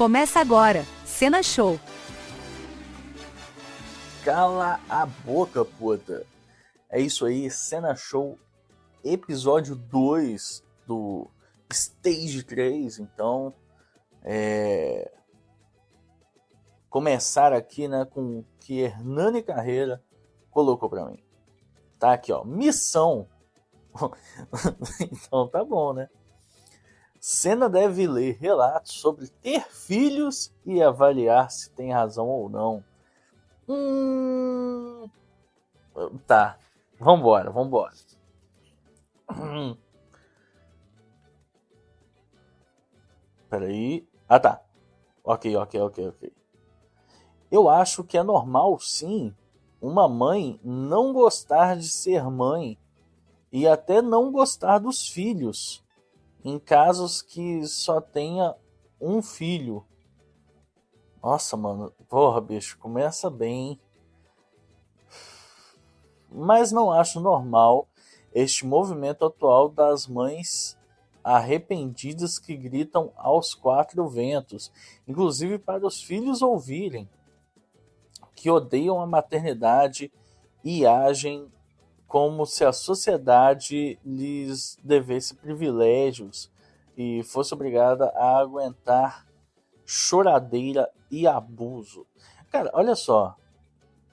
Começa agora, Cena Show. Cala a boca, puta. É isso aí, Cena Show, episódio 2 do Stage 3. Então, é... começar aqui né, com o que Hernani Carreira colocou para mim. Tá aqui, ó, missão. então tá bom, né? Senna deve ler relatos sobre ter filhos e avaliar se tem razão ou não. Hum... Tá, vambora, vambora. Peraí. Ah, tá. Ok, ok, ok, ok. Eu acho que é normal, sim, uma mãe não gostar de ser mãe e até não gostar dos filhos em casos que só tenha um filho. Nossa, mano, porra, bicho, começa bem. Mas não acho normal este movimento atual das mães arrependidas que gritam aos quatro ventos, inclusive para os filhos ouvirem, que odeiam a maternidade e agem como se a sociedade lhes devesse privilégios e fosse obrigada a aguentar choradeira e abuso. Cara, olha só.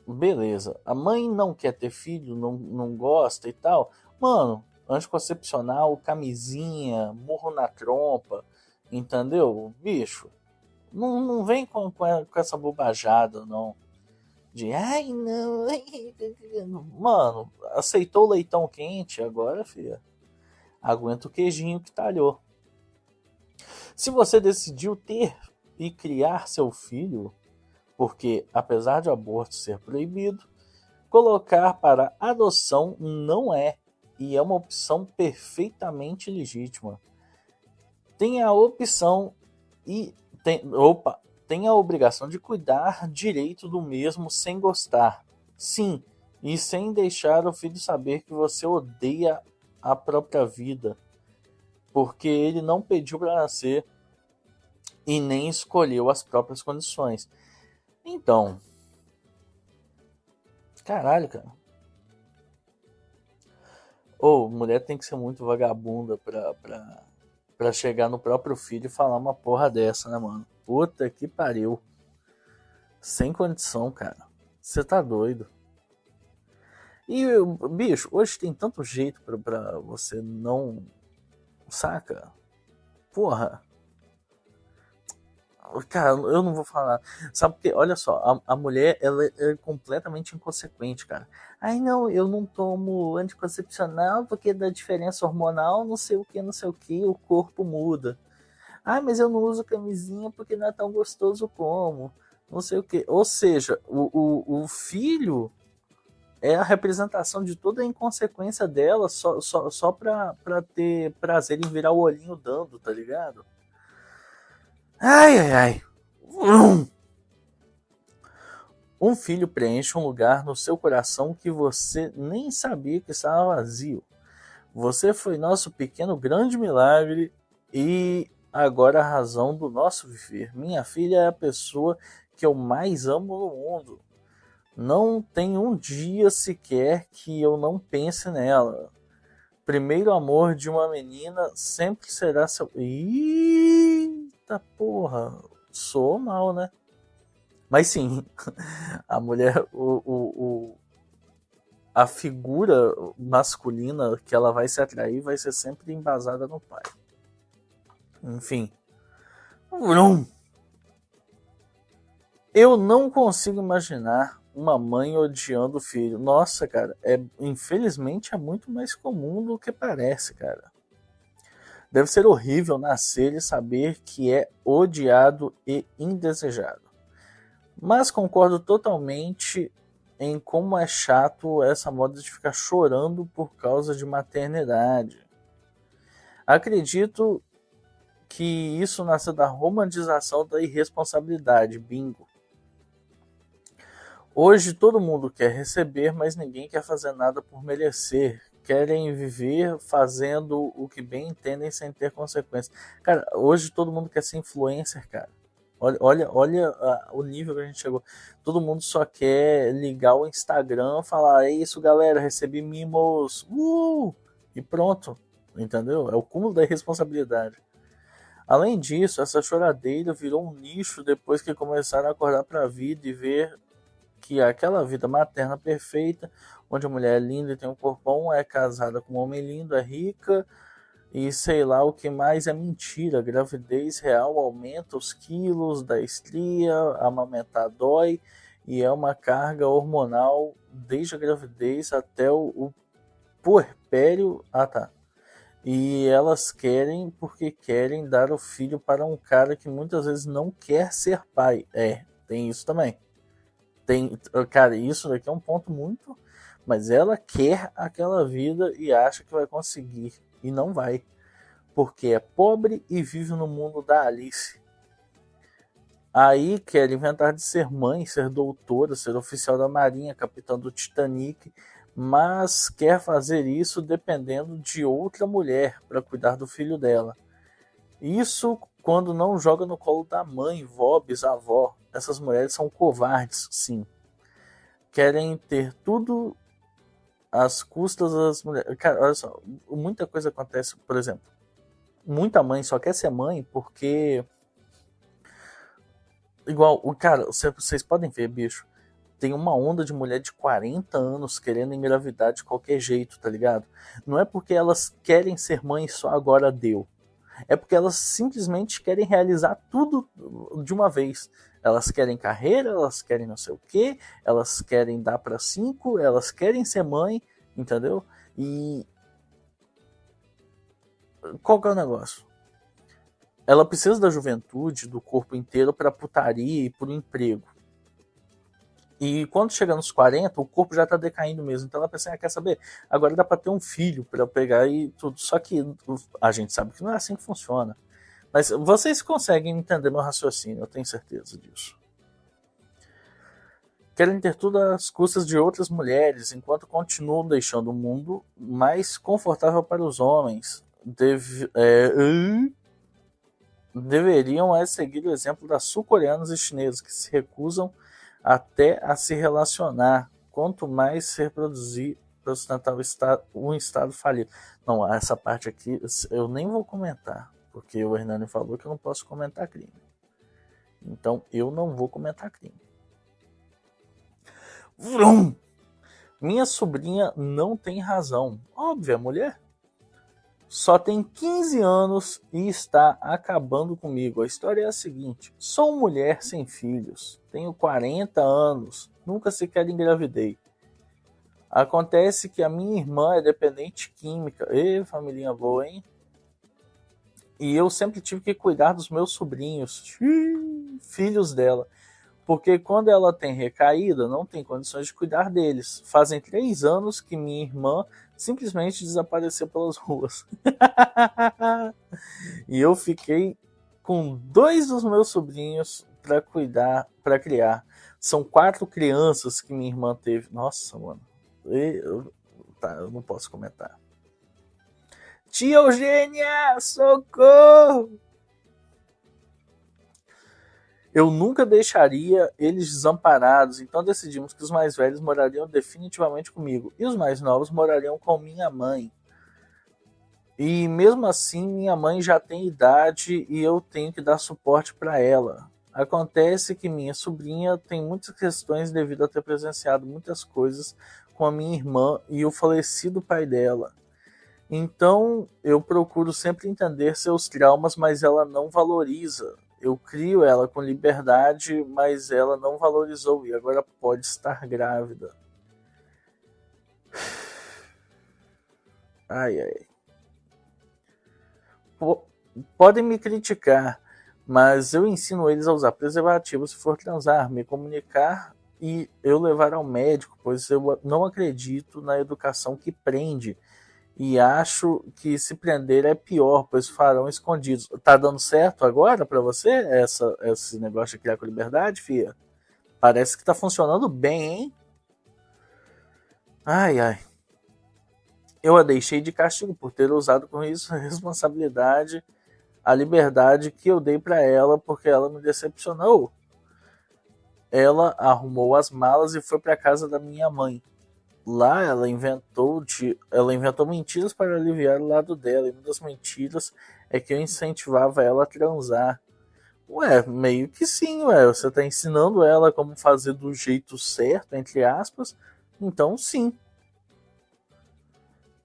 Beleza, a mãe não quer ter filho, não, não gosta e tal. Mano, anticoncepcional, camisinha, murro na trompa, entendeu? Bicho, não, não vem com, com essa bobajada, não de ai não, mano, aceitou o leitão quente, agora, filha, aguenta o queijinho que talhou. Se você decidiu ter e criar seu filho, porque apesar de aborto ser proibido, colocar para adoção não é e é uma opção perfeitamente legítima. Tem a opção e tem, opa, tem a obrigação de cuidar direito do mesmo sem gostar. Sim, e sem deixar o filho saber que você odeia a própria vida, porque ele não pediu para nascer e nem escolheu as próprias condições. Então, caralho, cara. Ou oh, mulher tem que ser muito vagabunda pra, pra, pra chegar no próprio filho e falar uma porra dessa, né, mano? Puta que pariu. Sem condição, cara. Você tá doido. E, bicho, hoje tem tanto jeito pra, pra você não. Saca? Porra. Cara, eu não vou falar. Sabe porque, olha só, a, a mulher ela é completamente inconsequente, cara. Ai não, eu não tomo anticoncepcional porque da diferença hormonal, não sei o que, não sei o que, o corpo muda. Ah, mas eu não uso camisinha porque não é tão gostoso como. Não sei o que. Ou seja, o, o, o filho é a representação de toda a inconsequência dela só, só, só pra, pra ter prazer em virar o olhinho dando, tá ligado? Ai, ai, ai. Um filho preenche um lugar no seu coração que você nem sabia que estava vazio. Você foi nosso pequeno grande milagre e agora a razão do nosso viver. Minha filha é a pessoa que eu mais amo no mundo. Não tem um dia sequer que eu não pense nela. Primeiro amor de uma menina sempre será seu. Eita porra! Sou mal, né? Mas sim, a mulher, o, o, o, a figura masculina que ela vai se atrair vai ser sempre embasada no pai. Enfim. Eu não consigo imaginar uma mãe odiando o filho. Nossa, cara, é infelizmente é muito mais comum do que parece, cara. Deve ser horrível nascer e saber que é odiado e indesejado. Mas concordo totalmente em como é chato essa moda de ficar chorando por causa de maternidade. Acredito que isso nasceu da romantização da irresponsabilidade, bingo. Hoje todo mundo quer receber, mas ninguém quer fazer nada por merecer. Querem viver fazendo o que bem entendem sem ter consequências. Cara, hoje todo mundo quer ser influencer, cara. Olha, olha, olha a, o nível que a gente chegou. Todo mundo só quer ligar o Instagram, falar: é isso, galera, recebi mimos, uh! e pronto, entendeu? É o cúmulo da irresponsabilidade. Além disso, essa choradeira virou um nicho depois que começaram a acordar para a vida e ver que aquela vida materna perfeita, onde a mulher é linda e tem um corpão, é casada com um homem lindo, é rica, e sei lá o que mais é mentira. Gravidez real aumenta os quilos da estria, amamentar dói e é uma carga hormonal desde a gravidez até o, o puerpério. Ah, tá. E elas querem porque querem dar o filho para um cara que muitas vezes não quer ser pai. É, tem isso também. Tem, cara, isso daqui é um ponto muito, mas ela quer aquela vida e acha que vai conseguir e não vai, porque é pobre e vive no mundo da Alice. Aí quer inventar de ser mãe, ser doutora, ser oficial da Marinha, capitão do Titanic, mas quer fazer isso dependendo de outra mulher para cuidar do filho dela. Isso quando não joga no colo da mãe, vó, bisavó. Essas mulheres são covardes, sim. Querem ter tudo as custas das mulheres. Cara, olha só, muita coisa acontece, por exemplo, muita mãe só quer ser mãe porque. Igual, o cara, vocês podem ver, bicho, tem uma onda de mulher de 40 anos querendo engravidar de qualquer jeito, tá ligado? Não é porque elas querem ser mãe só agora deu. É porque elas simplesmente querem realizar tudo de uma vez. Elas querem carreira, elas querem não sei o que, elas querem dar para cinco, elas querem ser mãe, entendeu? E qual que é o negócio? Ela precisa da juventude, do corpo inteiro para putaria e por emprego. E quando chega nos 40, o corpo já está decaindo mesmo. Então ela pensa, ah, quer saber? Agora dá para ter um filho para pegar e tudo. Só que a gente sabe que não é assim que funciona. Mas vocês conseguem entender meu raciocínio, eu tenho certeza disso. Querem ter tudo às custas de outras mulheres, enquanto continuam deixando o mundo mais confortável para os homens. Deve, é, deveriam é, seguir o exemplo das sul-coreanos e chineses, que se recusam até a se relacionar. Quanto mais se reproduzir para sustentar o um estado falido. Não, essa parte aqui eu nem vou comentar porque o Hernani falou que eu não posso comentar crime. Então eu não vou comentar crime. Vrum! Minha sobrinha não tem razão. Óbvia, mulher. Só tem 15 anos e está acabando comigo. A história é a seguinte: sou mulher sem filhos, tenho 40 anos, nunca sequer engravidei. Acontece que a minha irmã é dependente química. Ê, família boa, hein? E eu sempre tive que cuidar dos meus sobrinhos, filhos dela. Porque quando ela tem recaída, não tem condições de cuidar deles. Fazem três anos que minha irmã simplesmente desapareceu pelas ruas. e eu fiquei com dois dos meus sobrinhos para cuidar, para criar. São quatro crianças que minha irmã teve. Nossa, mano. Eu, tá, eu não posso comentar. Tia Eugênia, socorro! Eu nunca deixaria eles desamparados, então decidimos que os mais velhos morariam definitivamente comigo e os mais novos morariam com minha mãe. E mesmo assim, minha mãe já tem idade e eu tenho que dar suporte para ela. Acontece que minha sobrinha tem muitas questões devido a ter presenciado muitas coisas com a minha irmã e o falecido pai dela. Então eu procuro sempre entender seus traumas, mas ela não valoriza. Eu crio ela com liberdade, mas ela não valorizou e agora pode estar grávida. Ai ai. podem me criticar, mas eu ensino eles a usar preservativo se for transar, me comunicar e eu levar ao médico, pois eu não acredito na educação que prende e acho que se prender é pior, pois farão escondidos. Tá dando certo agora para você essa, esse negócio de criar com liberdade, fia? Parece que tá funcionando bem, hein? Ai, ai. Eu a deixei de castigo por ter usado com isso responsabilidade a liberdade que eu dei para ela porque ela me decepcionou. Ela arrumou as malas e foi para casa da minha mãe. Lá ela inventou de, ela inventou mentiras para aliviar o lado dela. E uma das mentiras é que eu incentivava ela a transar. Ué, meio que sim, ué. Você está ensinando ela como fazer do jeito certo, entre aspas. Então sim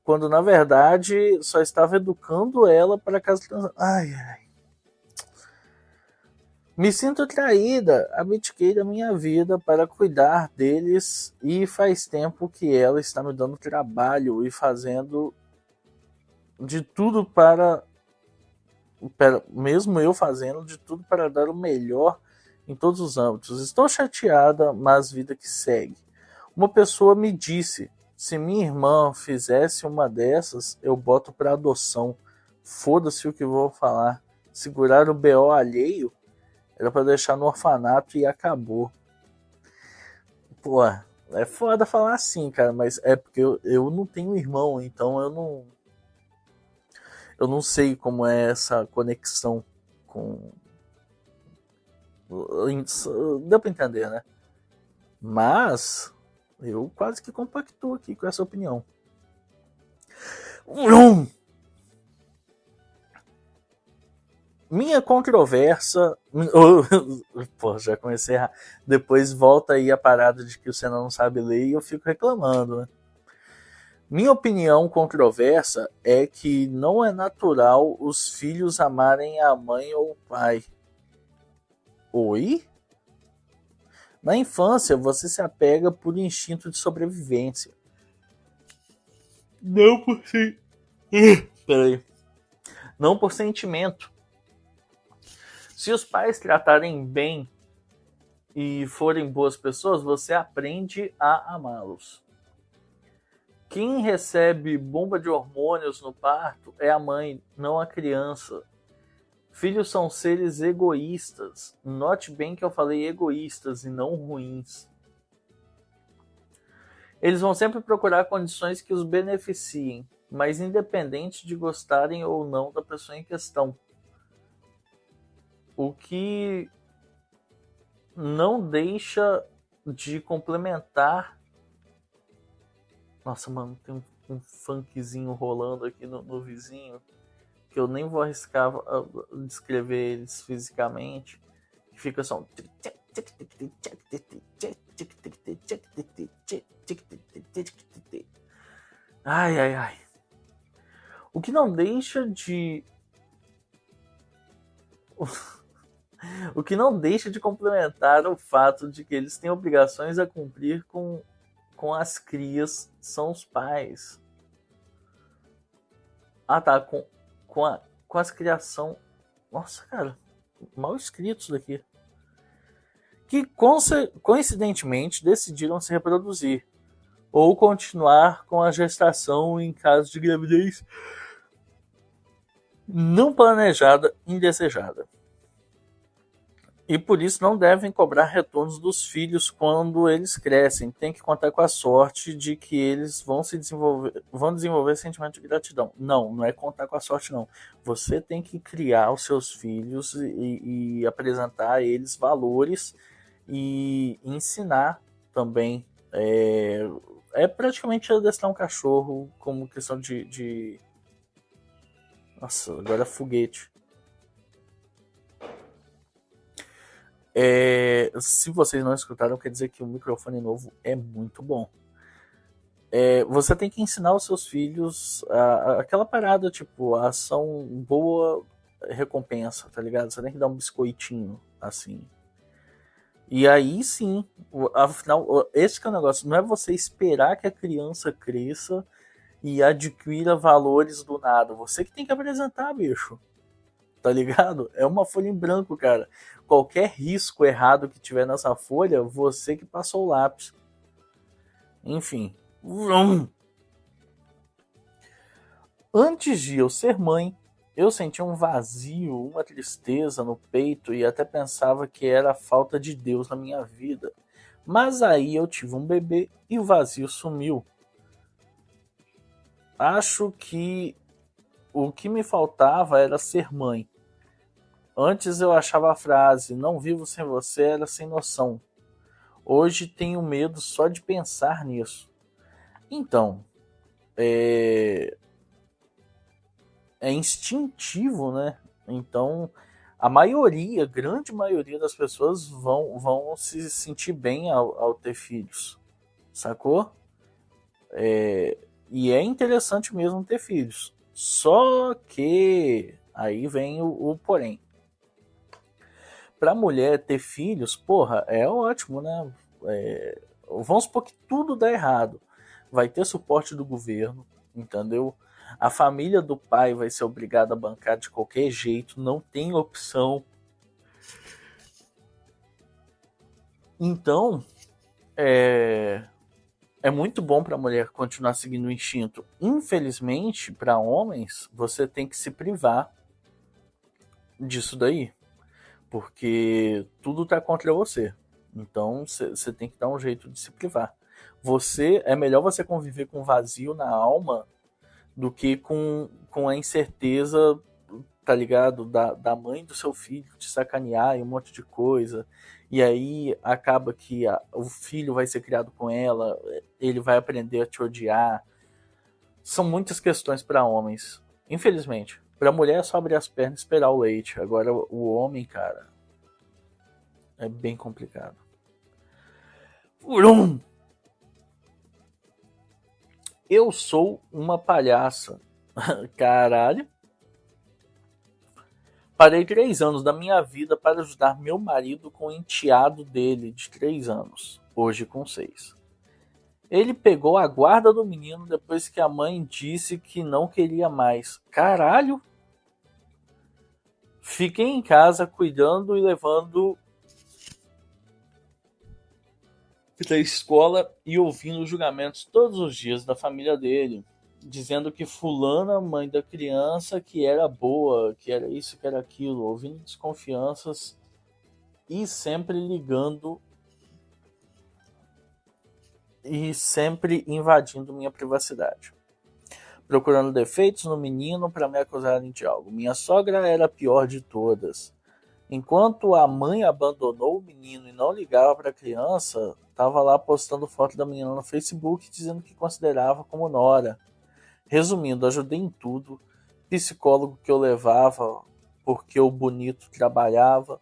quando na verdade só estava educando ela para casa Ai, ai. Me sinto traída, abdiquei da minha vida para cuidar deles e faz tempo que ela está me dando trabalho e fazendo de tudo para, para mesmo eu fazendo de tudo para dar o melhor em todos os âmbitos. Estou chateada, mas vida que segue. Uma pessoa me disse se minha irmã fizesse uma dessas, eu boto para adoção. Foda-se o que vou falar. Segurar o BO alheio era para deixar no orfanato e acabou. Pô, é foda falar assim, cara, mas é porque eu, eu não tenho irmão, então eu não. Eu não sei como é essa conexão com. Deu pra entender, né? Mas eu quase que compactou aqui com essa opinião. Minha controvérsia. Pô, já comecei a. Depois volta aí a parada de que o Senna não sabe ler e eu fico reclamando, né? Minha opinião controversa é que não é natural os filhos amarem a mãe ou o pai. Oi? Na infância, você se apega por instinto de sobrevivência. Não por. Peraí. Não por sentimento. Se os pais tratarem bem e forem boas pessoas, você aprende a amá-los. Quem recebe bomba de hormônios no parto é a mãe, não a criança. Filhos são seres egoístas. Note bem que eu falei egoístas e não ruins. Eles vão sempre procurar condições que os beneficiem, mas independente de gostarem ou não da pessoa em questão. O que não deixa de complementar. Nossa, mano, tem um, um funkzinho rolando aqui no, no vizinho que eu nem vou arriscar descrever eles fisicamente, fica só um Ai, ai, ai. O que não deixa de. O que não deixa de complementar o fato de que eles têm obrigações a cumprir com, com as crias, são os pais. Ah tá, com, com, a, com as criação. Nossa, cara, mal escrito isso daqui. Que coincidentemente decidiram se reproduzir ou continuar com a gestação em caso de gravidez não planejada, indesejada e por isso não devem cobrar retornos dos filhos quando eles crescem. Tem que contar com a sorte de que eles vão se desenvolver, vão desenvolver sentimento de gratidão. Não, não é contar com a sorte não. Você tem que criar os seus filhos e, e apresentar a eles valores e ensinar também. É, é praticamente adestrar um cachorro como questão de, de... Nossa, agora é foguete É, se vocês não escutaram, quer dizer que o microfone novo é muito bom. É, você tem que ensinar os seus filhos a, a, aquela parada, tipo, a ação boa recompensa, tá ligado? Você tem que dar um biscoitinho, assim. E aí sim, afinal, esse que é o negócio, não é você esperar que a criança cresça e adquira valores do nada. Você que tem que apresentar, bicho tá ligado? É uma folha em branco, cara. Qualquer risco errado que tiver nessa folha, você que passou o lápis. Enfim. Antes de eu ser mãe, eu sentia um vazio, uma tristeza no peito e até pensava que era a falta de Deus na minha vida. Mas aí eu tive um bebê e o vazio sumiu. Acho que o que me faltava era ser mãe Antes eu achava a frase não vivo sem você era sem noção. Hoje tenho medo só de pensar nisso. Então, é, é instintivo, né? Então, a maioria, grande maioria das pessoas vão, vão se sentir bem ao, ao ter filhos, sacou? É, e é interessante mesmo ter filhos. Só que aí vem o, o porém pra mulher ter filhos, porra, é ótimo, né? É, vamos supor que tudo dá errado. Vai ter suporte do governo, entendeu? A família do pai vai ser obrigada a bancar de qualquer jeito, não tem opção. Então, é, é muito bom para a mulher continuar seguindo o instinto. Infelizmente, para homens, você tem que se privar disso daí porque tudo está contra você. Então você tem que dar um jeito de se privar. Você é melhor você conviver com vazio na alma do que com, com a incerteza, tá ligado? Da, da mãe do seu filho te sacanear e um monte de coisa. E aí acaba que a, o filho vai ser criado com ela, ele vai aprender a te odiar. São muitas questões para homens, infelizmente. Pra mulher é só abrir as pernas e esperar o leite. Agora o homem, cara, é bem complicado. Furum! Eu sou uma palhaça. Caralho. Parei três anos da minha vida para ajudar meu marido com o enteado dele de três anos, hoje com seis. Ele pegou a guarda do menino depois que a mãe disse que não queria mais. Caralho! Fiquei em casa cuidando e levando da escola e ouvindo os julgamentos todos os dias da família dele, dizendo que fulana, mãe da criança, que era boa, que era isso, que era aquilo, ouvindo desconfianças e sempre ligando e sempre invadindo minha privacidade procurando defeitos no menino para me acusarem de algo. Minha sogra era a pior de todas. Enquanto a mãe abandonou o menino e não ligava para a criança, estava lá postando foto da menina no Facebook dizendo que considerava como nora. Resumindo, ajudei em tudo. Psicólogo que eu levava porque o bonito trabalhava.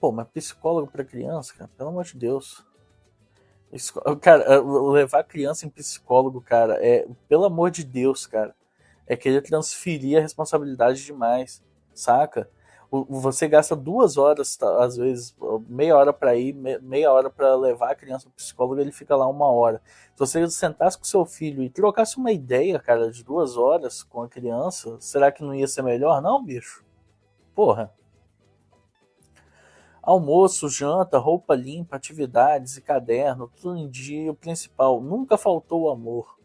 Pô, mas psicólogo para criança, cara, pelo amor de Deus. Cara, levar criança em psicólogo, cara, é, pelo amor de Deus, cara, é querer transferir a responsabilidade demais, saca? Você gasta duas horas, tá, às vezes, meia hora para ir, meia hora para levar a criança pro psicólogo, ele fica lá uma hora. Se você sentasse com seu filho e trocasse uma ideia, cara, de duas horas com a criança, será que não ia ser melhor, não, bicho? Porra. Almoço, janta, roupa limpa, atividades e caderno, tudo em dia. O principal, nunca faltou amor.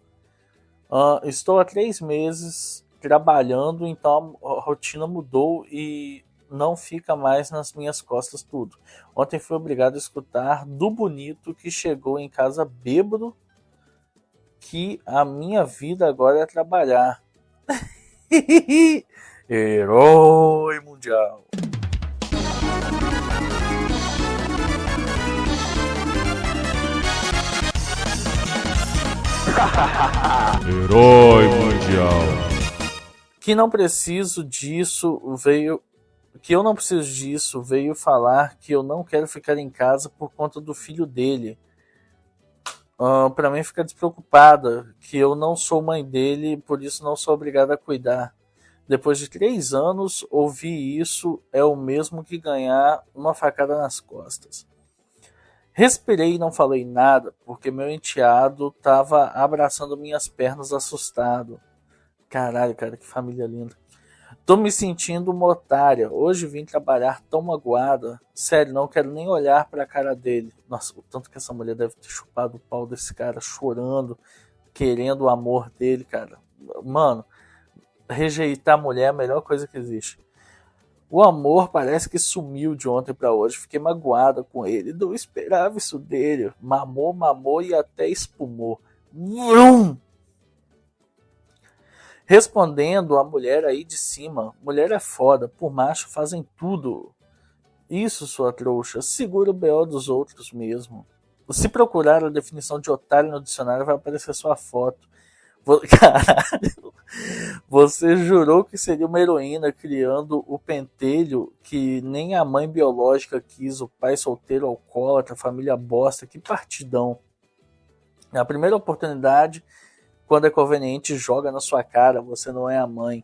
Uh, estou há três meses trabalhando, então a rotina mudou e não fica mais nas minhas costas tudo. Ontem fui obrigado a escutar do bonito que chegou em casa bêbado que a minha vida agora é trabalhar. Herói mundial. Herói mundial. Que não preciso disso veio que eu não preciso disso veio falar que eu não quero ficar em casa por conta do filho dele. Uh, ah, para mim ficar despreocupada que eu não sou mãe dele, por isso não sou obrigada a cuidar. Depois de três anos, ouvir isso é o mesmo que ganhar uma facada nas costas. Respirei e não falei nada, porque meu enteado estava abraçando minhas pernas assustado. Caralho, cara, que família linda. Tô me sentindo uma otária. Hoje vim trabalhar tão magoada. Sério, não quero nem olhar para a cara dele. Nossa, o tanto que essa mulher deve ter chupado o pau desse cara, chorando, querendo o amor dele, cara. Mano, rejeitar a mulher é a melhor coisa que existe. O amor parece que sumiu de ontem para hoje. Fiquei magoada com ele. Não esperava isso dele. Mamou, mamou e até espumou. Vrum! Respondendo a mulher aí de cima: mulher é foda, por macho fazem tudo. Isso, sua trouxa, segura o BO dos outros mesmo. Se procurar a definição de otário no dicionário, vai aparecer sua foto. Caralho. Você jurou que seria uma heroína criando o pentelho que nem a mãe biológica quis, o pai solteiro alcoólatra, família bosta, que partidão. Na primeira oportunidade, quando é conveniente, joga na sua cara, você não é a mãe.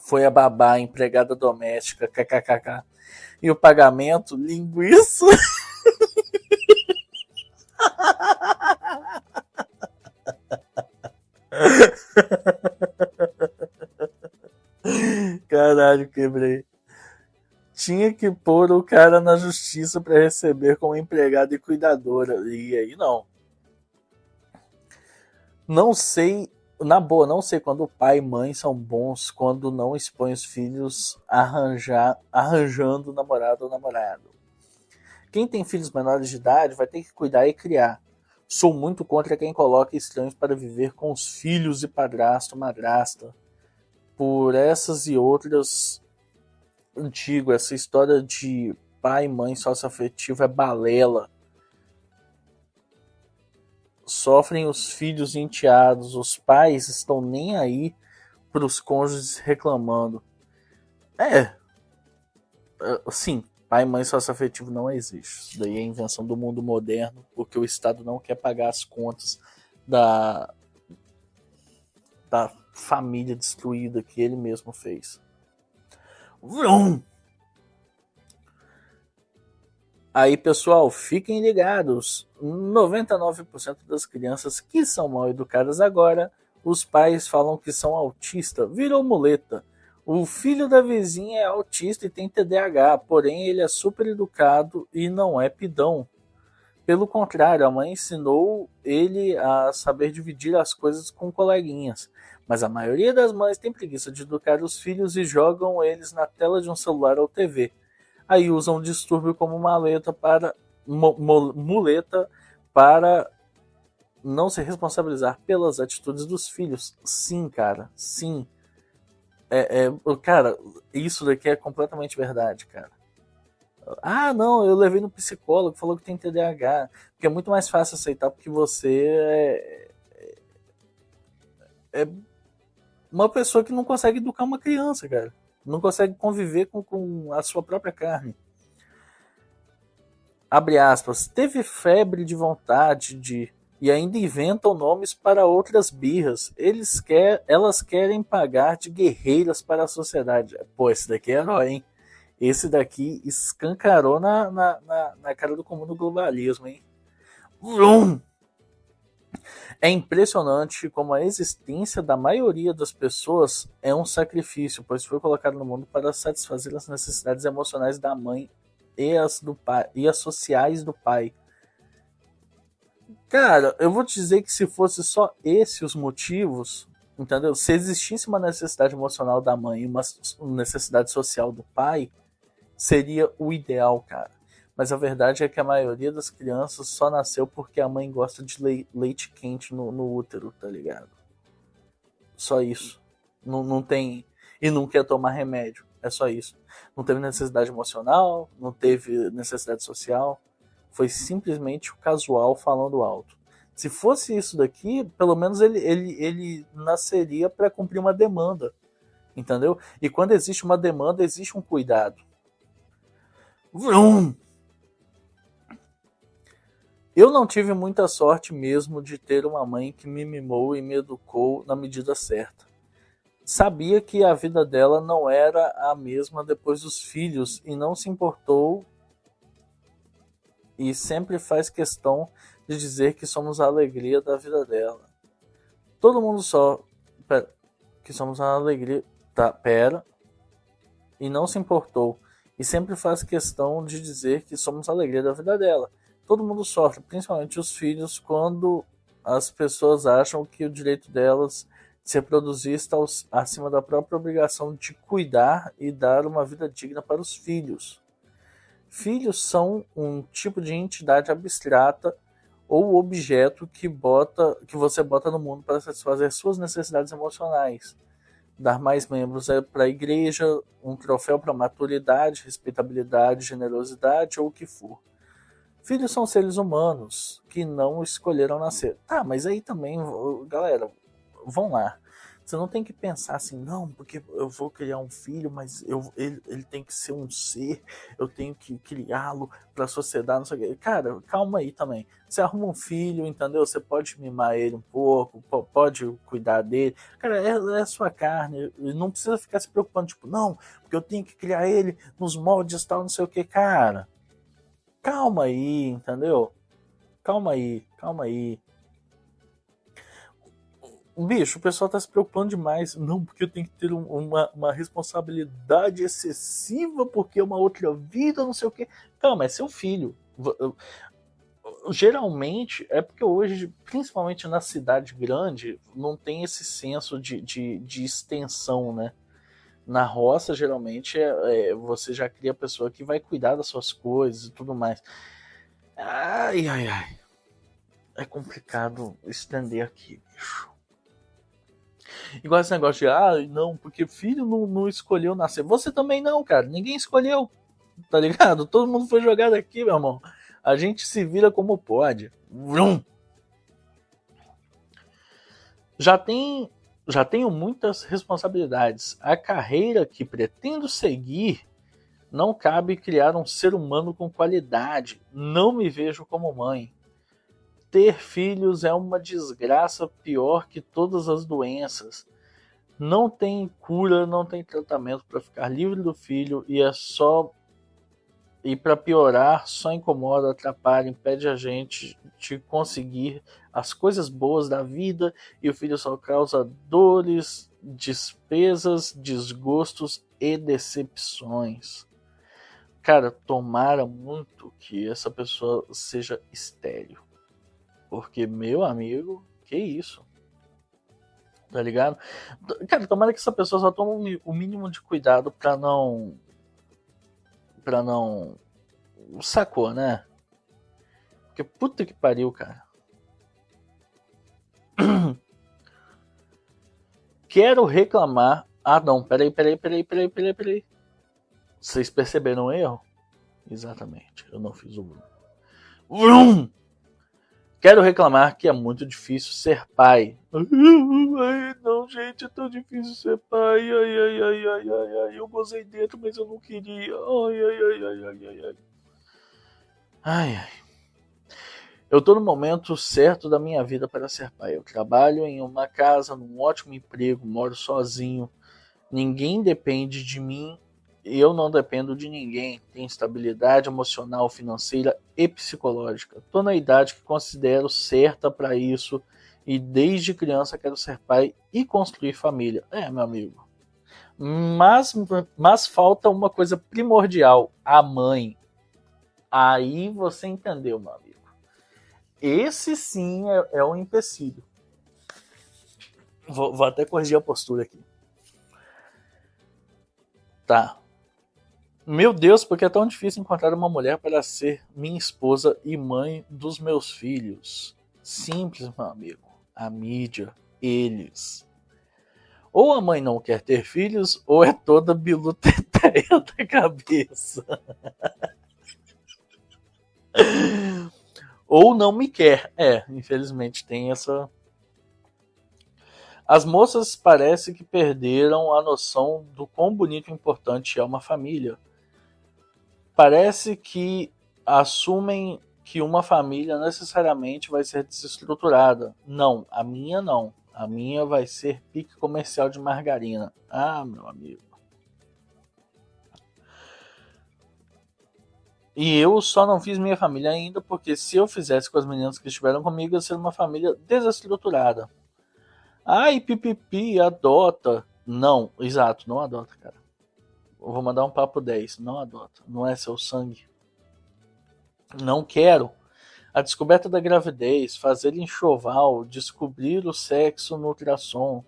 Foi a babá, a empregada doméstica, kkkk. E o pagamento, linguiça. Caralho, quebrei. Tinha que pôr o cara na justiça para receber como empregada e cuidadora. E aí não. Não sei, na boa, não sei quando pai e mãe são bons quando não expõe os filhos arranjar, arranjando namorado ou namorado. Quem tem filhos menores de idade vai ter que cuidar e criar. Sou muito contra quem coloca estranhos para viver com os filhos e padrasto, madrasta. Por essas e outras antigo, essa história de pai e mãe sócio afetivo é balela. Sofrem os filhos enteados, os pais estão nem aí para os cônjuges reclamando. É, é sim, Pai e mãe sócio-afetivo não existe. Isso daí é invenção do mundo moderno, porque o Estado não quer pagar as contas da, da família destruída que ele mesmo fez. Vrum! Aí, pessoal, fiquem ligados. 99% das crianças que são mal educadas agora, os pais falam que são autistas, virou muleta. O filho da vizinha é autista e tem TDAH, porém ele é super educado e não é pidão. Pelo contrário, a mãe ensinou ele a saber dividir as coisas com coleguinhas. Mas a maioria das mães tem preguiça de educar os filhos e jogam eles na tela de um celular ou TV. Aí usam o distúrbio como maleta para muleta para não se responsabilizar pelas atitudes dos filhos. Sim, cara, sim. É, é, cara, isso daqui é completamente verdade, cara. Ah, não, eu levei no psicólogo, falou que tem TDAH. Porque é muito mais fácil aceitar porque você é, é, é uma pessoa que não consegue educar uma criança, cara. Não consegue conviver com, com a sua própria carne. Abre aspas. Teve febre de vontade de e ainda inventam nomes para outras birras. Eles quer, elas querem pagar de guerreiras para a sociedade. Pô, esse daqui é herói, hein? Esse daqui escancarou na, na, na, na cara do comum do globalismo, hein? Vrum! É impressionante como a existência da maioria das pessoas é um sacrifício, pois foi colocado no mundo para satisfazer as necessidades emocionais da mãe e as, do pai, e as sociais do pai. Cara, eu vou te dizer que se fosse só esses os motivos, entendeu? Se existisse uma necessidade emocional da mãe e uma necessidade social do pai, seria o ideal, cara. Mas a verdade é que a maioria das crianças só nasceu porque a mãe gosta de leite quente no, no útero, tá ligado? Só isso. Não, não tem. E não quer tomar remédio. É só isso. Não teve necessidade emocional, não teve necessidade social foi simplesmente o casual falando alto. Se fosse isso daqui, pelo menos ele, ele, ele nasceria para cumprir uma demanda. Entendeu? E quando existe uma demanda, existe um cuidado. Vrum! Eu não tive muita sorte mesmo de ter uma mãe que me mimou e me educou na medida certa. Sabia que a vida dela não era a mesma depois dos filhos e não se importou e sempre faz questão de dizer que somos a alegria da vida dela. Todo mundo só. Pera, que somos a alegria. Tá, pera. E não se importou. E sempre faz questão de dizer que somos a alegria da vida dela. Todo mundo sofre, principalmente os filhos, quando as pessoas acham que o direito delas de se reproduzir está acima da própria obrigação de cuidar e dar uma vida digna para os filhos. Filhos são um tipo de entidade abstrata ou objeto que bota que você bota no mundo para satisfazer suas necessidades emocionais. Dar mais membros é para a igreja, um troféu para maturidade, respeitabilidade, generosidade ou o que for. Filhos são seres humanos que não escolheram nascer. Tá, mas aí também, galera, vão lá. Você não tem que pensar assim, não, porque eu vou criar um filho, mas eu, ele, ele tem que ser um ser, eu tenho que criá-lo para a sociedade, não sei o quê. Cara, calma aí também. Você arruma um filho, entendeu? Você pode mimar ele um pouco, pode cuidar dele. Cara, é, é sua carne. Não precisa ficar se preocupando, tipo, não, porque eu tenho que criar ele nos moldes tal, não sei o que. Cara, calma aí, entendeu? Calma aí, calma aí bicho, o pessoal tá se preocupando demais. Não, porque eu tenho que ter uma, uma responsabilidade excessiva, porque é uma outra vida, não sei o quê. Calma, é seu filho. Geralmente, é porque hoje, principalmente na cidade grande, não tem esse senso de, de, de extensão, né? Na roça, geralmente, é, é, você já cria a pessoa que vai cuidar das suas coisas e tudo mais. Ai, ai, ai. É complicado estender aqui, bicho. Igual esse negócio de, ah, não, porque filho não, não escolheu nascer. Você também não, cara. Ninguém escolheu. Tá ligado? Todo mundo foi jogado aqui, meu irmão. A gente se vira como pode. Vrum. Já tem já tenho muitas responsabilidades. A carreira que pretendo seguir não cabe criar um ser humano com qualidade. Não me vejo como mãe ter filhos é uma desgraça pior que todas as doenças. Não tem cura, não tem tratamento para ficar livre do filho e é só e para piorar, só incomoda, atrapalha, impede a gente de conseguir as coisas boas da vida e o filho só causa dores, despesas, desgostos e decepções. Cara, tomara muito que essa pessoa seja estéreo. Porque, meu amigo, que isso? Tá ligado? Cara, tomara que essa pessoa só tome o mínimo de cuidado pra não. pra não. Sacou, né? Porque puta que pariu, cara. Quero reclamar. Ah, não, peraí, peraí, peraí, peraí, peraí, peraí. Vocês perceberam o erro? Exatamente, eu não fiz o. Vrum! Quero reclamar que é muito difícil ser pai. Ai, não, gente, é tão difícil ser pai. Ai, ai, ai, ai, ai, ai. Eu gozei dentro, mas eu não queria. Ai, ai, ai, ai, ai, ai, ai. Ai, ai. Eu tô no momento certo da minha vida para ser pai. Eu trabalho em uma casa, num ótimo emprego, moro sozinho. Ninguém depende de mim eu não dependo de ninguém, tenho estabilidade emocional, financeira e psicológica. Estou na idade que considero certa para isso e desde criança quero ser pai e construir família. É, meu amigo. Mas, mas falta uma coisa primordial: a mãe. Aí você entendeu, meu amigo. Esse sim é, é um empecilho. Vou, vou até corrigir a postura aqui. Tá, meu Deus, porque é tão difícil encontrar uma mulher para ser minha esposa e mãe dos meus filhos. Simples, meu amigo. A mídia, eles. Ou a mãe não quer ter filhos, ou é toda biluteteia da cabeça. ou não me quer. É, infelizmente tem essa. As moças parece que perderam a noção do quão bonito e importante é uma família parece que assumem que uma família necessariamente vai ser desestruturada. Não, a minha não. A minha vai ser pique comercial de margarina. Ah, meu amigo. E eu só não fiz minha família ainda, porque se eu fizesse com as meninas que estiveram comigo, ia ser uma família desestruturada. Ai, pipipi, adota. Não, exato, não adota, cara. Vou mandar um papo 10. Não adota. Não é seu sangue. Não quero. A descoberta da gravidez, fazer enxoval, descobrir o sexo no ultrassom,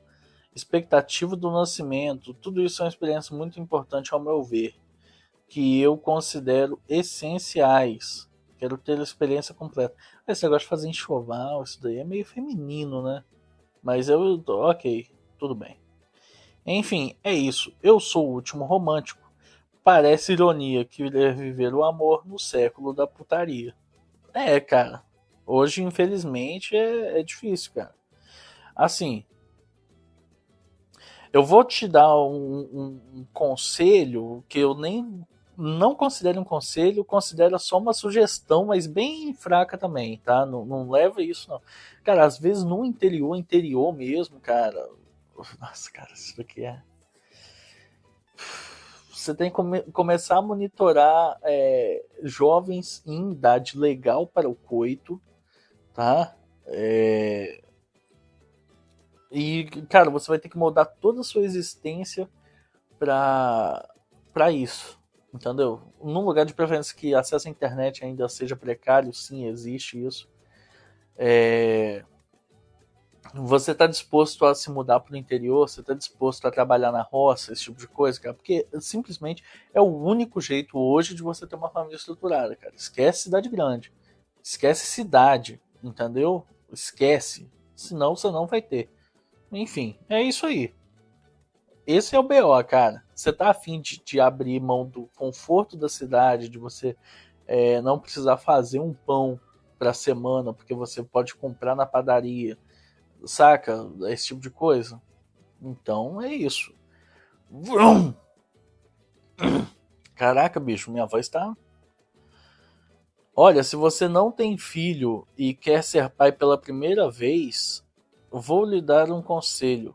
expectativa do nascimento, tudo isso é uma experiência muito importante ao meu ver, que eu considero essenciais. Quero ter a experiência completa. Esse negócio de fazer enxoval, isso daí é meio feminino, né? Mas eu. Ok, tudo bem. Enfim, é isso. Eu sou o último romântico. Parece ironia que irei viver o amor no século da putaria. É, cara. Hoje, infelizmente, é, é difícil, cara. Assim, eu vou te dar um, um, um, conselho que eu nem não considero um conselho, considera só uma sugestão, mas bem fraca também, tá? Não, não leva isso, não. Cara, às vezes no interior, interior mesmo, cara. Nossa, cara, isso aqui é. Você tem que come começar a monitorar é, jovens em idade legal para o coito, tá? É... E, cara, você vai ter que mudar toda a sua existência para para isso, entendeu? Num lugar de preferência que acesso à internet ainda seja precário, sim, existe isso. É... Você está disposto a se mudar para o interior? Você está disposto a trabalhar na roça, esse tipo de coisa, cara? Porque simplesmente é o único jeito hoje de você ter uma família estruturada, cara. Esquece cidade grande. Esquece cidade, entendeu? Esquece. Senão você não vai ter. Enfim, é isso aí. Esse é o BO, cara. Você tá afim de, de abrir mão do conforto da cidade, de você é, não precisar fazer um pão pra semana, porque você pode comprar na padaria, saca? Esse tipo de coisa. Então é isso. Vrum! Caraca, bicho, minha voz tá. Olha, se você não tem filho e quer ser pai pela primeira vez, vou lhe dar um conselho.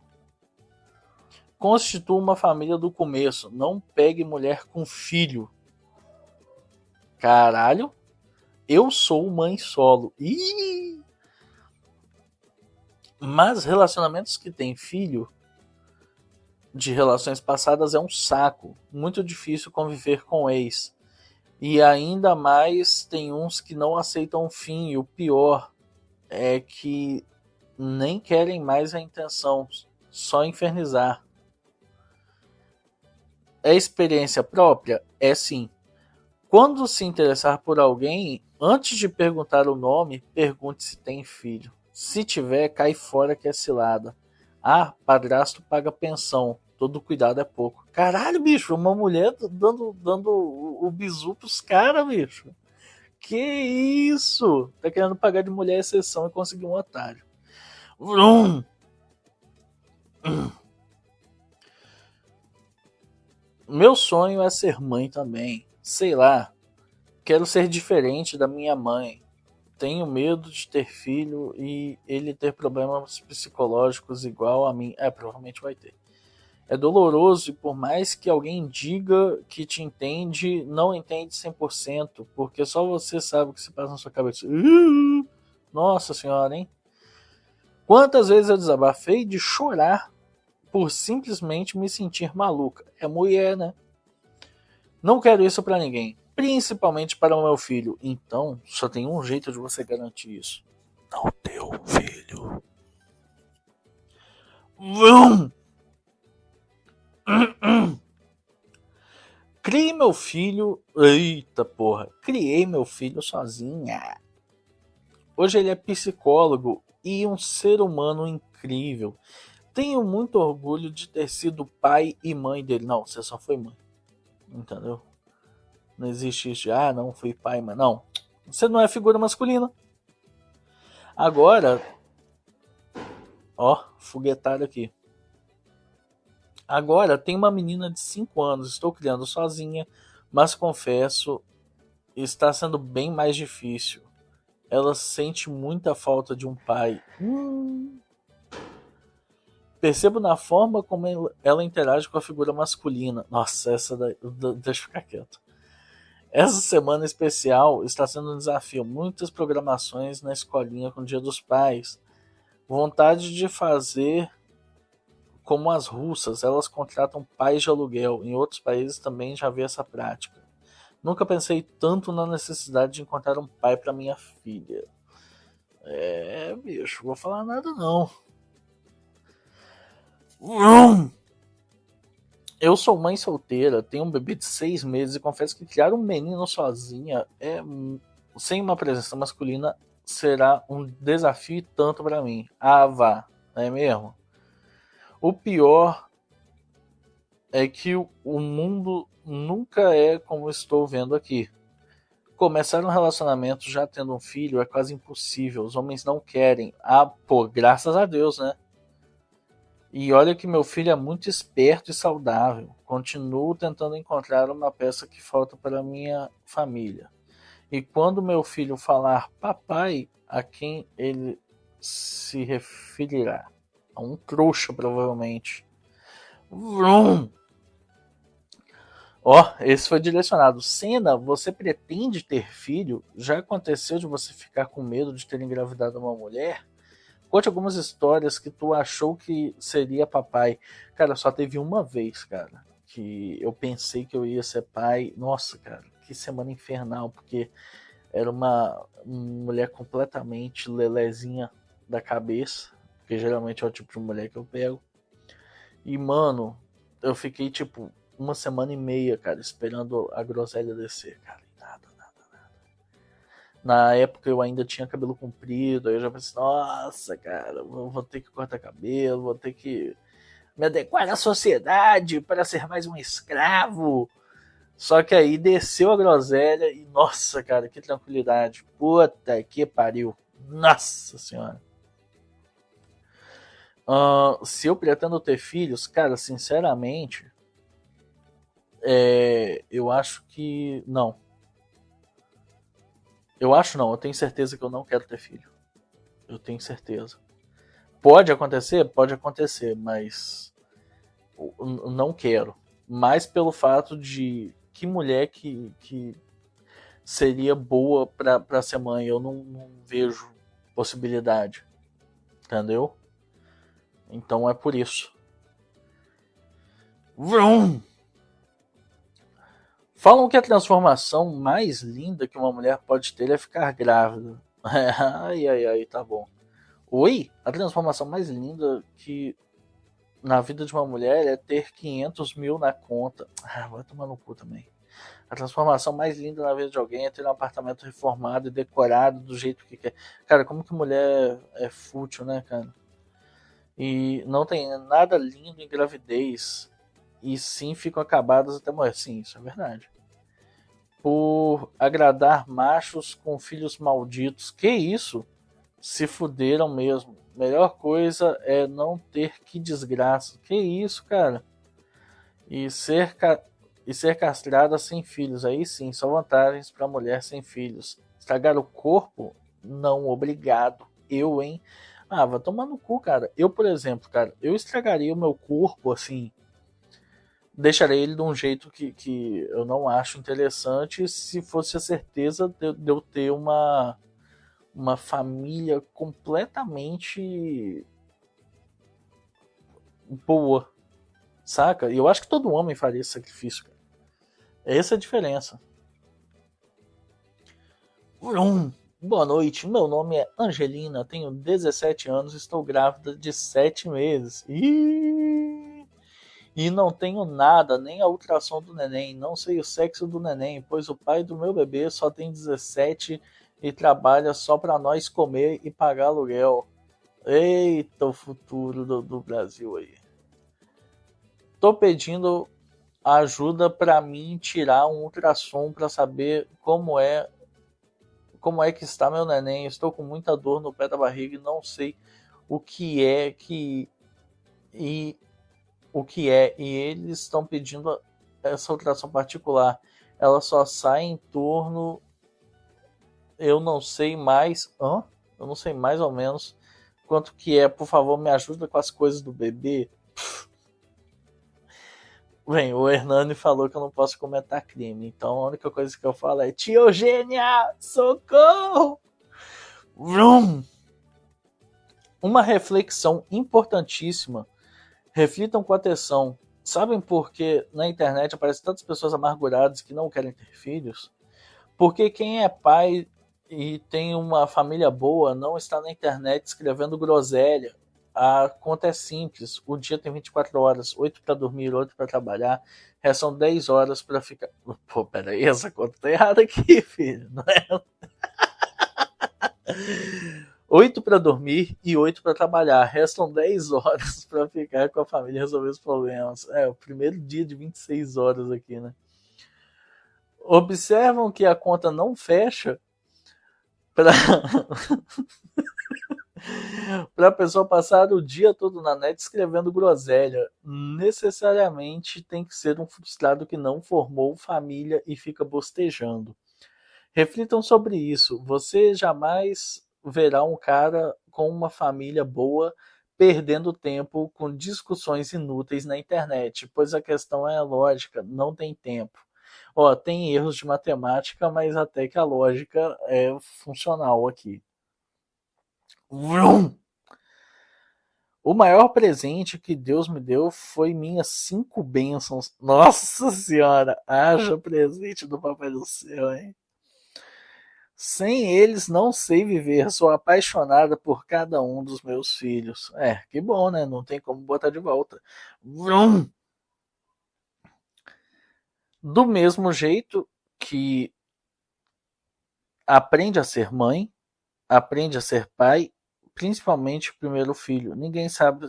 Constitua uma família do começo. Não pegue mulher com filho. Caralho. Eu sou mãe solo. Ih! Mas relacionamentos que têm filho de relações passadas é um saco. Muito difícil conviver com ex. E ainda mais tem uns que não aceitam o fim. E o pior é que nem querem mais a intenção, só infernizar. É experiência própria? É sim. Quando se interessar por alguém, antes de perguntar o nome, pergunte se tem filho. Se tiver, cai fora que é cilada. Ah, padrasto paga pensão. Todo cuidado é pouco. Caralho, bicho, uma mulher dando, dando o, o bizu pros caras, bicho. Que isso? Tá querendo pagar de mulher exceção e conseguir um otário. Vrum. Meu sonho é ser mãe também. Sei lá. Quero ser diferente da minha mãe. Tenho medo de ter filho e ele ter problemas psicológicos igual a mim. É, provavelmente vai ter. É doloroso e por mais que alguém diga que te entende, não entende 100%, porque só você sabe o que se passa na sua cabeça. Nossa senhora, hein? Quantas vezes eu desabafei de chorar por simplesmente me sentir maluca? É mulher, né? Não quero isso para ninguém, principalmente para o meu filho. Então, só tem um jeito de você garantir isso. Não teu filho. Vum! Criei meu filho. Eita porra. Criei meu filho sozinha. Hoje ele é psicólogo e um ser humano incrível. Tenho muito orgulho de ter sido pai e mãe dele. Não, você só foi mãe. Entendeu? Não existe isso de, ah, não fui pai, mas não. Você não é figura masculina. Agora, ó, foguetário aqui. Agora tem uma menina de 5 anos, estou criando sozinha, mas confesso, está sendo bem mais difícil ela sente muita falta de um pai. Hum. Percebo na forma como ela interage com a figura masculina. Nossa, essa daí, deixa eu ficar quieto. Essa semana especial está sendo um desafio. Muitas programações na escolinha com o Dia dos Pais. Vontade de fazer como as russas, elas contratam pais de aluguel. Em outros países também já vi essa prática. Nunca pensei tanto na necessidade de encontrar um pai para minha filha. É, bicho, vou falar nada não. Eu sou mãe solteira, tenho um bebê de seis meses e confesso que criar um menino sozinha é sem uma presença masculina será um desafio tanto para mim. Ah, vá, não é mesmo? O pior é que o mundo nunca é como estou vendo aqui. Começar um relacionamento já tendo um filho é quase impossível. Os homens não querem. Ah, pô, graças a Deus, né? E olha que meu filho é muito esperto e saudável. Continuo tentando encontrar uma peça que falta para minha família. E quando meu filho falar papai, a quem ele se referirá? A um trouxa, provavelmente. Vrum! Ó, oh, esse foi direcionado. Cena, você pretende ter filho? Já aconteceu de você ficar com medo de ter engravidado uma mulher? Conte algumas histórias que tu achou que seria papai. Cara, só teve uma vez, cara, que eu pensei que eu ia ser pai. Nossa, cara, que semana infernal, porque era uma mulher completamente lelezinha da cabeça, porque geralmente é o tipo de mulher que eu pego. E, mano, eu fiquei tipo uma semana e meia, cara, esperando a groselha descer, cara. Na época eu ainda tinha cabelo comprido, aí eu já pensei, nossa, cara, vou ter que cortar cabelo, vou ter que me adequar à sociedade para ser mais um escravo. Só que aí desceu a groselha e, nossa, cara, que tranquilidade. Puta que pariu. Nossa senhora. Uh, se eu pretendo ter filhos, cara, sinceramente, é, eu acho que não. Eu acho não, eu tenho certeza que eu não quero ter filho. Eu tenho certeza. Pode acontecer? Pode acontecer, mas não quero. Mais pelo fato de que mulher que, que seria boa para ser mãe. Eu não, não vejo possibilidade. Entendeu? Então é por isso. Vrum! Falam que a transformação mais linda que uma mulher pode ter é ficar grávida. ai, ai, ai, tá bom. Oi? A transformação mais linda que na vida de uma mulher é ter 500 mil na conta. Ah, vai tomar no cu também. A transformação mais linda na vida de alguém é ter um apartamento reformado e decorado do jeito que quer. Cara, como que mulher é fútil, né, cara? E não tem nada lindo em gravidez. E sim ficam acabadas até morrer. Sim, isso é verdade. Por agradar machos com filhos malditos. Que isso? Se fuderam mesmo. Melhor coisa é não ter que desgraça. Que isso, cara? E ser ca e ser castrada sem filhos. Aí sim, só vantagens para mulher sem filhos. Estragar o corpo? Não, obrigado. Eu, hein? Ah, vai tomar no cu, cara. Eu, por exemplo, cara, eu estragaria o meu corpo assim. Deixaria ele de um jeito que, que eu não acho interessante se fosse a certeza de, de eu ter uma, uma família completamente boa. Saca? E eu acho que todo homem faria esse sacrifício, cara. Essa é a diferença. Vrum. Boa noite, meu nome é Angelina, tenho 17 anos, estou grávida de 7 meses. E não tenho nada, nem a ultrassom do neném, não sei o sexo do neném, pois o pai do meu bebê só tem 17 e trabalha só para nós comer e pagar aluguel. Eita, o futuro do, do Brasil aí. Tô pedindo ajuda para mim tirar um ultrassom para saber como é como é que está meu neném. Estou com muita dor no pé da barriga e não sei o que é que e o que é e eles estão pedindo essa ultrassom particular. Ela só sai em torno eu não sei mais, hã? Eu não sei mais ou menos quanto que é. Por favor, me ajuda com as coisas do bebê. Bem, o Hernani falou que eu não posso comentar crime, então a única coisa que eu falo é Tia Eugênia, socorro! Vrum! Uma reflexão importantíssima. Reflitam com atenção. Sabem por que na internet aparecem tantas pessoas amarguradas que não querem ter filhos? Porque quem é pai e tem uma família boa não está na internet escrevendo groselha, a conta é simples. O dia tem 24 horas, 8 para dormir, 8 para trabalhar. Restam 10 horas para ficar. Pô, peraí, essa conta tá errada aqui, filho. Não é? Oito para dormir e oito para trabalhar. Restam 10 horas para ficar com a família e resolver os problemas. É, o primeiro dia de 26 horas aqui, né? Observam que a conta não fecha para para a pessoa passar o dia todo na net escrevendo groselha. Necessariamente tem que ser um frustrado que não formou família e fica bostejando. Reflitam sobre isso. Você jamais verá um cara com uma família boa perdendo tempo com discussões inúteis na internet, pois a questão é lógica, não tem tempo. Ó, tem erros de matemática, mas até que a lógica é funcional aqui. Vrum! O maior presente que Deus me deu foi minhas cinco bênçãos. Nossa Senhora, haja presente do Papai do Céu, hein? Sem eles não sei viver, sou apaixonada por cada um dos meus filhos. É, que bom, né? Não tem como botar de volta. Vrum! Do mesmo jeito que aprende a ser mãe, aprende a ser pai principalmente o primeiro filho. Ninguém sabe,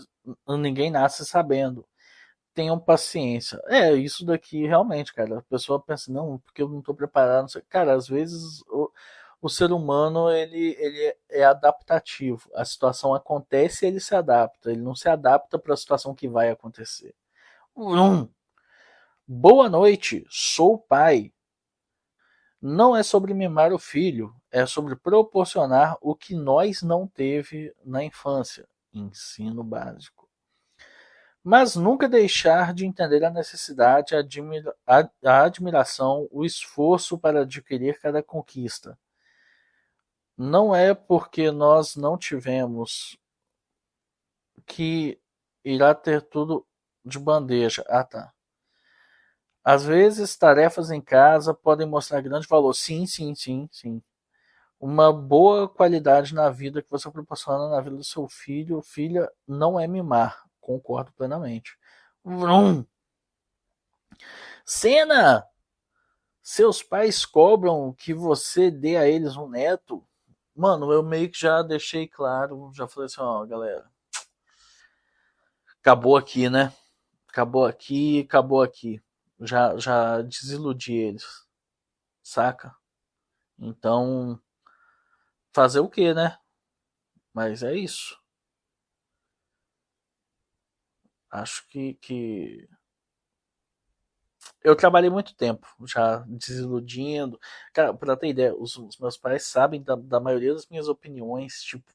ninguém nasce sabendo. Tenham paciência. É, isso daqui realmente, cara. A pessoa pensa, não, porque eu não estou preparado. Cara, às vezes o, o ser humano ele, ele é adaptativo. A situação acontece e ele se adapta. Ele não se adapta para a situação que vai acontecer. Boa noite, sou pai. Não é sobre mimar o filho, é sobre proporcionar o que nós não teve na infância, ensino básico. Mas nunca deixar de entender a necessidade, a, admira a admiração, o esforço para adquirir cada conquista. Não é porque nós não tivemos que irá ter tudo de bandeja. Ah, tá. Às vezes, tarefas em casa podem mostrar grande valor. Sim, sim, sim, sim. Uma boa qualidade na vida que você proporciona na vida do seu filho ou filha não é mimar. Concordo plenamente. Vrum. Cena! Seus pais cobram que você dê a eles um neto? Mano, eu meio que já deixei claro, já falei assim, ó, galera. Acabou aqui, né? Acabou aqui, acabou aqui já, já desiludi eles, saca? Então, fazer o que, né? Mas é isso. Acho que, que eu trabalhei muito tempo já desiludindo. Cara, pra ter ideia, os, os meus pais sabem da, da, maioria das minhas opiniões, tipo,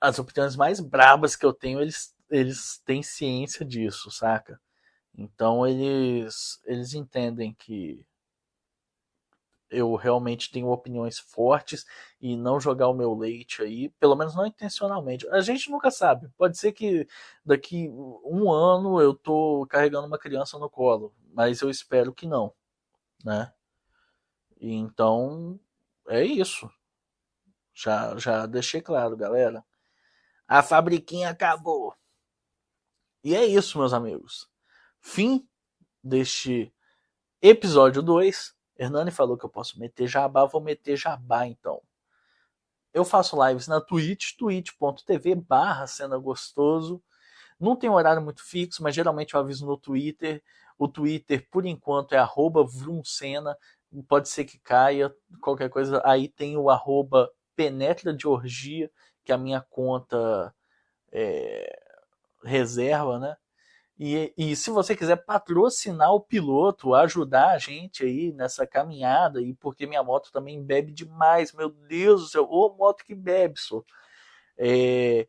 as opiniões mais brabas que eu tenho, eles, eles têm ciência disso, saca? Então eles, eles entendem que eu realmente tenho opiniões fortes e não jogar o meu leite aí, pelo menos não intencionalmente. A gente nunca sabe. Pode ser que daqui um ano eu tô carregando uma criança no colo, mas eu espero que não, né? Então é isso. Já já deixei claro, galera. A fabriquinha acabou. E é isso, meus amigos fim deste episódio 2. Hernani falou que eu posso meter jabá, vou meter jabá então. Eu faço lives na Twitch, twitch.tv barra cena gostoso. Não tem horário muito fixo, mas geralmente eu aviso no Twitter. O Twitter, por enquanto, é arroba vrumcena. Pode ser que caia, qualquer coisa. Aí tem o arroba penetra de orgia, que é a minha conta é, reserva, né? E, e se você quiser patrocinar o piloto, ajudar a gente aí nessa caminhada, e porque minha moto também bebe demais, meu Deus do céu, ô moto que bebe, só. É,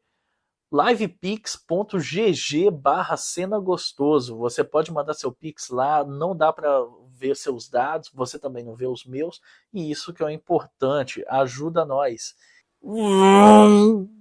livepix.gg barra cena gostoso. Você pode mandar seu pix lá, não dá para ver seus dados, você também não vê os meus, e isso que é o importante, ajuda nós.